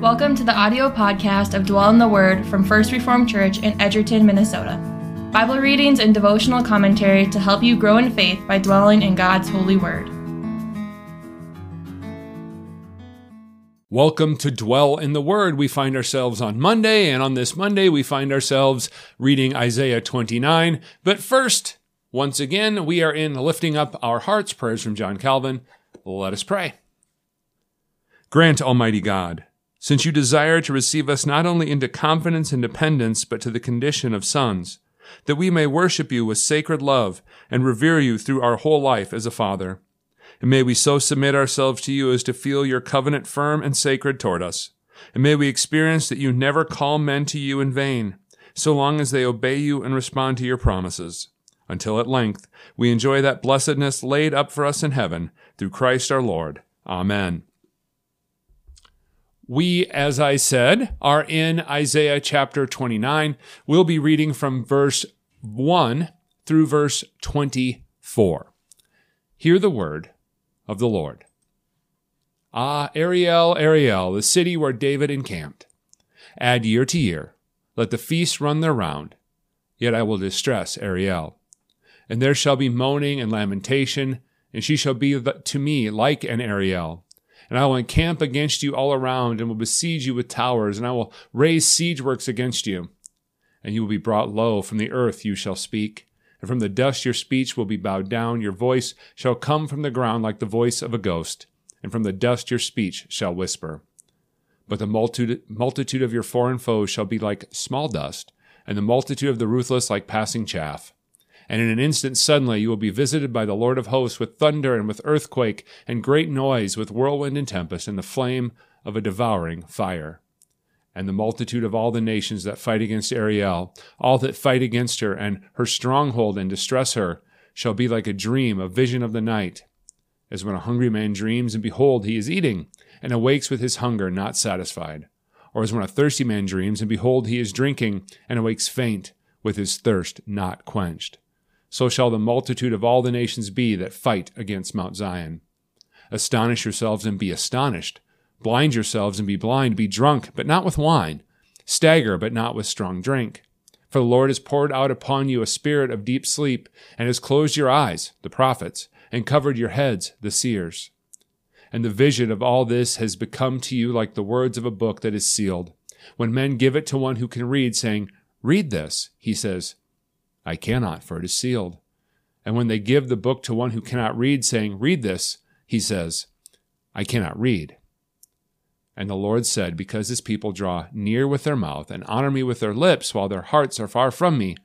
Welcome to the audio podcast of Dwell in the Word from First Reformed Church in Edgerton, Minnesota. Bible readings and devotional commentary to help you grow in faith by dwelling in God's holy word. Welcome to Dwell in the Word. We find ourselves on Monday, and on this Monday, we find ourselves reading Isaiah 29. But first, once again, we are in lifting up our hearts, prayers from John Calvin. Let us pray. Grant, Almighty God, since you desire to receive us not only into confidence and dependence, but to the condition of sons, that we may worship you with sacred love and revere you through our whole life as a father. And may we so submit ourselves to you as to feel your covenant firm and sacred toward us. And may we experience that you never call men to you in vain, so long as they obey you and respond to your promises, until at length we enjoy that blessedness laid up for us in heaven through Christ our Lord. Amen. We, as I said, are in Isaiah chapter 29. We'll be reading from verse 1 through verse 24. Hear the word of the Lord. Ah, Ariel, Ariel, the city where David encamped. Add year to year. Let the feasts run their round. Yet I will distress Ariel. And there shall be moaning and lamentation, and she shall be to me like an Ariel and I will encamp against you all around, and will besiege you with towers, and I will raise siege works against you. And you will be brought low, from the earth you shall speak, and from the dust your speech will be bowed down, your voice shall come from the ground like the voice of a ghost, and from the dust your speech shall whisper. But the multitude, multitude of your foreign foes shall be like small dust, and the multitude of the ruthless like passing chaff and in an instant suddenly you will be visited by the Lord of hosts with thunder and with earthquake and great noise, with whirlwind and tempest, and the flame of a devouring fire. And the multitude of all the nations that fight against Ariel, all that fight against her and her stronghold and distress her, shall be like a dream, a vision of the night. As when a hungry man dreams, and behold, he is eating, and awakes with his hunger not satisfied. Or as when a thirsty man dreams, and behold, he is drinking, and awakes faint, with his thirst not quenched so shall the multitude of all the nations be that fight against Mount Zion. Astonish yourselves and be astonished. Blind yourselves and be blind. Be drunk, but not with wine. Stagger, but not with strong drink. For the Lord has poured out upon you a spirit of deep sleep, and has closed your eyes, the prophets, and covered your heads, the seers. And the vision of all this has become to you like the words of a book that is sealed. When men give it to one who can read, saying, Read this, he says, I cannot, for it is sealed. And when they give the book to one who cannot read, saying, Read this, he says, I cannot read. And the Lord said, Because this people draw near with their mouth and honor me with their lips, while their hearts are far from me,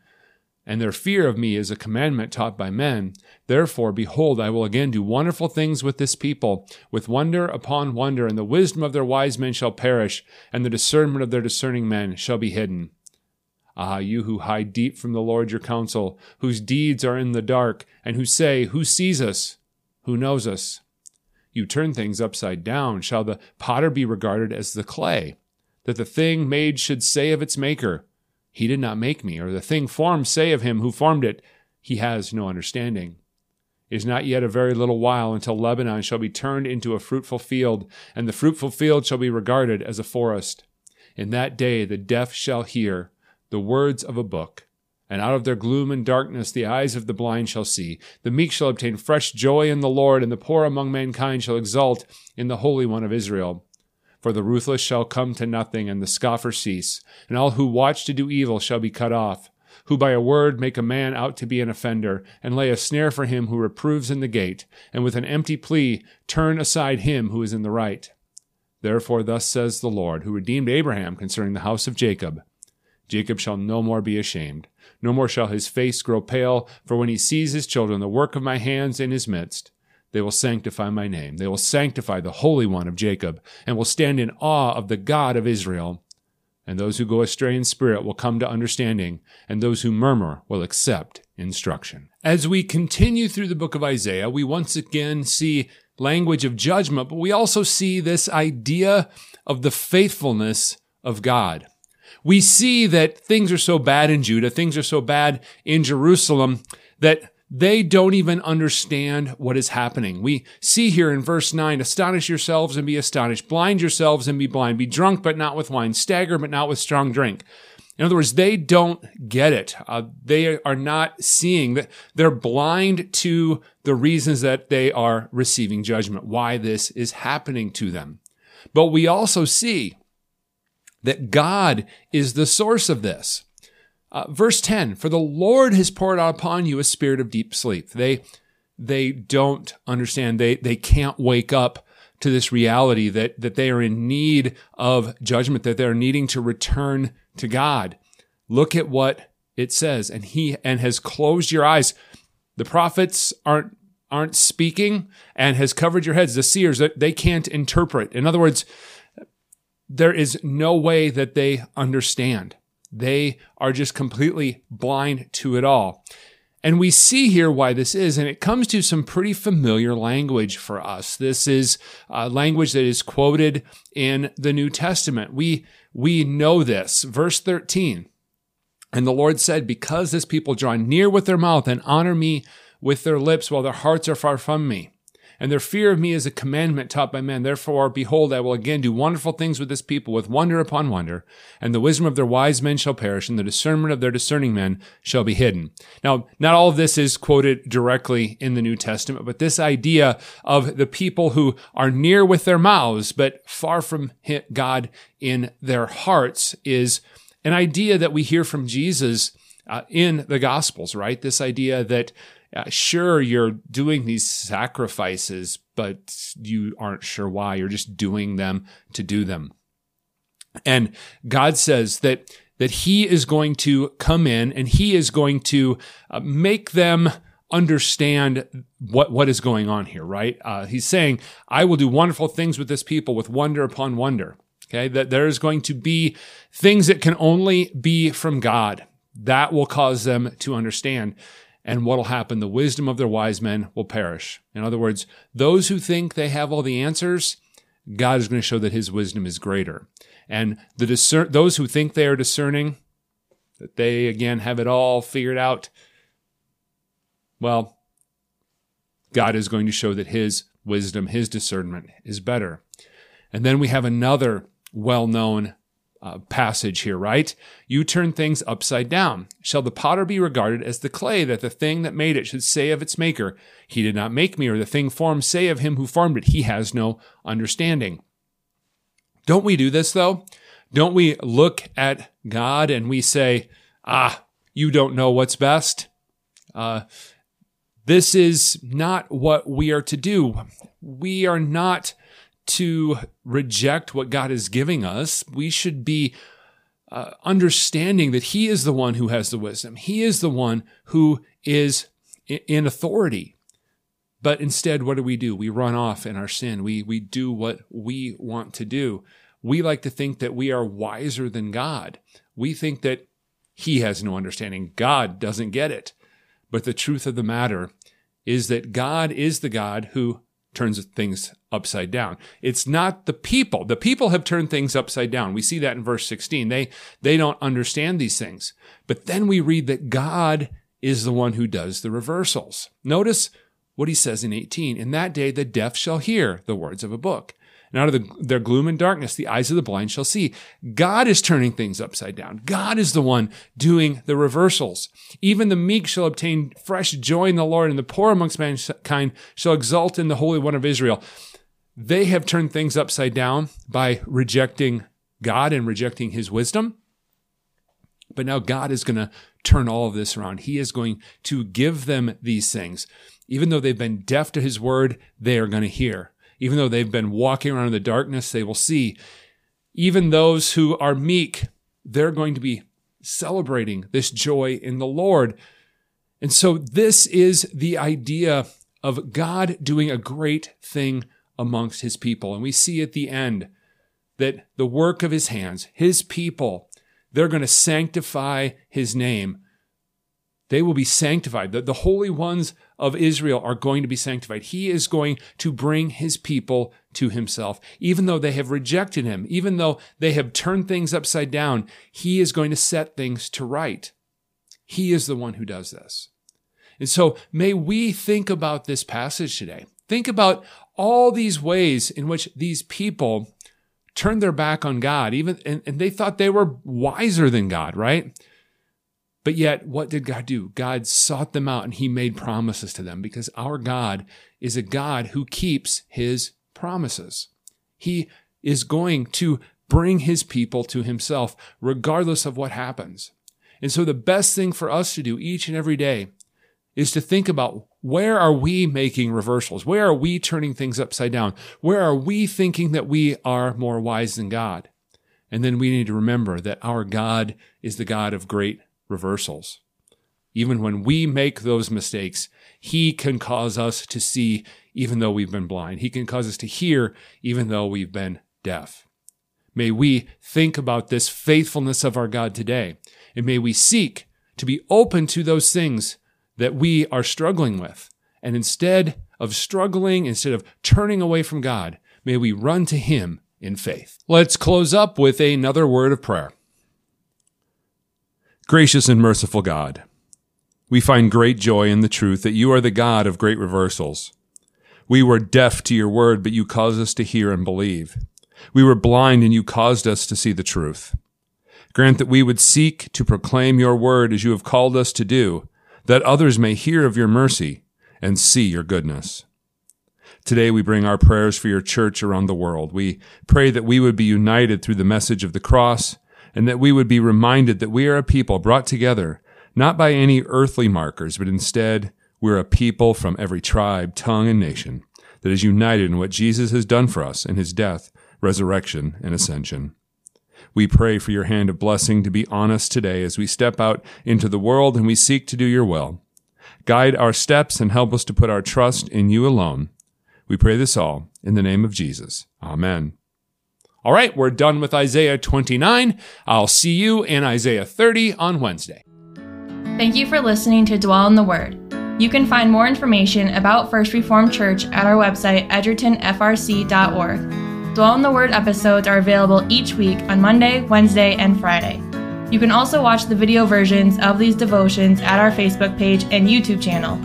and their fear of me is a commandment taught by men, therefore, behold, I will again do wonderful things with this people, with wonder upon wonder, and the wisdom of their wise men shall perish, and the discernment of their discerning men shall be hidden. Ah, you who hide deep from the Lord your counsel, whose deeds are in the dark, and who say, Who sees us? Who knows us? You turn things upside down. Shall the potter be regarded as the clay? That the thing made should say of its maker, He did not make me, or the thing formed say of him who formed it, He has no understanding. It is not yet a very little while until Lebanon shall be turned into a fruitful field, and the fruitful field shall be regarded as a forest. In that day the deaf shall hear the words of a book. And out of their gloom and darkness the eyes of the blind shall see. The meek shall obtain fresh joy in the Lord, and the poor among mankind shall exult in the Holy One of Israel. For the ruthless shall come to nothing, and the scoffer cease, and all who watch to do evil shall be cut off, who by a word make a man out to be an offender, and lay a snare for him who reproves in the gate, and with an empty plea turn aside him who is in the right. Therefore, thus says the Lord, who redeemed Abraham concerning the house of Jacob. Jacob shall no more be ashamed, no more shall his face grow pale, for when he sees his children, the work of my hands in his midst, they will sanctify my name. They will sanctify the Holy One of Jacob, and will stand in awe of the God of Israel. And those who go astray in spirit will come to understanding, and those who murmur will accept instruction. As we continue through the book of Isaiah, we once again see language of judgment, but we also see this idea of the faithfulness of God we see that things are so bad in Judah, things are so bad in Jerusalem, that they don't even understand what is happening. We see here in verse 9 astonish yourselves and be astonished, blind yourselves and be blind, be drunk but not with wine, stagger but not with strong drink. In other words, they don't get it. Uh, they are not seeing that they're blind to the reasons that they are receiving judgment, why this is happening to them. But we also see that God is the source of this. Uh, verse 10 For the Lord has poured out upon you a spirit of deep sleep. They, they don't understand. They, they can't wake up to this reality that, that they are in need of judgment, that they're needing to return to God. Look at what it says. And he, and has closed your eyes. The prophets aren't, aren't speaking and has covered your heads. The seers, that they can't interpret. In other words, there is no way that they understand. They are just completely blind to it all. And we see here why this is, and it comes to some pretty familiar language for us. This is uh, language that is quoted in the New Testament. We, we know this. Verse 13. And the Lord said, Because this people draw near with their mouth and honor me with their lips while their hearts are far from me, and their fear of me is a commandment taught by men. Therefore, behold, I will again do wonderful things with this people, with wonder upon wonder, and the wisdom of their wise men shall perish, and the discernment of their discerning men shall be hidden. Now, not all of this is quoted directly in the New Testament, but this idea of the people who are near with their mouths, but far from God in their hearts is an idea that we hear from Jesus uh, in the Gospels, right? This idea that sure, you're doing these sacrifices, but you aren't sure why. You're just doing them to do them. And God says that, that He is going to come in and He is going to uh, make them understand what, what is going on here, right? Uh, he's saying, I will do wonderful things with this people with wonder upon wonder. Okay. That there is going to be things that can only be from God. That will cause them to understand. And what will happen? The wisdom of their wise men will perish. In other words, those who think they have all the answers, God is going to show that his wisdom is greater. And the discern, those who think they are discerning, that they again have it all figured out, well, God is going to show that his wisdom, his discernment is better. And then we have another well known uh, passage here, right? You turn things upside down. Shall the potter be regarded as the clay that the thing that made it should say of its maker, He did not make me, or the thing formed say of him who formed it, He has no understanding. Don't we do this though? Don't we look at God and we say, Ah, you don't know what's best? Uh, this is not what we are to do. We are not to reject what God is giving us. We should be uh, understanding that He is the one who has the wisdom. He is the one who is in authority. But instead, what do we do? We run off in our sin. We, we do what we want to do. We like to think that we are wiser than God. We think that He has no understanding. God doesn't get it. But the truth of the matter is that God is the God who turns things upside down. It's not the people. The people have turned things upside down. We see that in verse 16. They, they don't understand these things. But then we read that God is the one who does the reversals. Notice what he says in 18. In that day, the deaf shall hear the words of a book and out of the, their gloom and darkness, the eyes of the blind shall see. God is turning things upside down. God is the one doing the reversals. Even the meek shall obtain fresh joy in the Lord, and the poor amongst mankind shall exult in the Holy One of Israel. They have turned things upside down by rejecting God and rejecting his wisdom. But now God is going to turn all of this around. He is going to give them these things. Even though they've been deaf to his word, they are going to hear. Even though they've been walking around in the darkness, they will see. Even those who are meek, they're going to be celebrating this joy in the Lord. And so this is the idea of God doing a great thing amongst his people. And we see at the end that the work of his hands, his people, they're going to sanctify his name. They will be sanctified. The, the holy ones of Israel are going to be sanctified. He is going to bring his people to himself. Even though they have rejected him, even though they have turned things upside down, he is going to set things to right. He is the one who does this. And so may we think about this passage today. Think about all these ways in which these people turned their back on God, even and, and they thought they were wiser than God, right? But yet, what did God do? God sought them out and he made promises to them because our God is a God who keeps his promises. He is going to bring his people to himself regardless of what happens. And so the best thing for us to do each and every day is to think about where are we making reversals? Where are we turning things upside down? Where are we thinking that we are more wise than God? And then we need to remember that our God is the God of great reversals. Even when we make those mistakes, He can cause us to see even though we've been blind. He can cause us to hear even though we've been deaf. May we think about this faithfulness of our God today, and may we seek to be open to those things that we are struggling with. And instead of struggling, instead of turning away from God, may we run to Him in faith. Let's close up with another word of prayer. Gracious and merciful God, we find great joy in the truth that you are the God of great reversals. We were deaf to your word, but you caused us to hear and believe. We were blind, and you caused us to see the truth. Grant that we would seek to proclaim your word as you have called us to do, that others may hear of your mercy and see your goodness. Today we bring our prayers for your church around the world. We pray that we would be united through the message of the cross and that we would be reminded that we are a people brought together not by any earthly markers, but instead we're a people from every tribe, tongue, and nation that is united in what Jesus has done for us in his death, resurrection, and ascension. We pray for your hand of blessing to be on us today as we step out into the world and we seek to do your will. Guide our steps and help us to put our trust in you alone. We pray this all in the name of Jesus. Amen. All right, we're done with Isaiah 29. I'll see you in Isaiah 30 on Wednesday. Thank you for listening to Dwell in the Word. You can find more information about First Reformed Church at our website, edgertonfrc.org. Dwell in the Word episodes are available each week on Monday, Wednesday, and Friday. You can also watch the video versions of these devotions at our Facebook page and YouTube channel.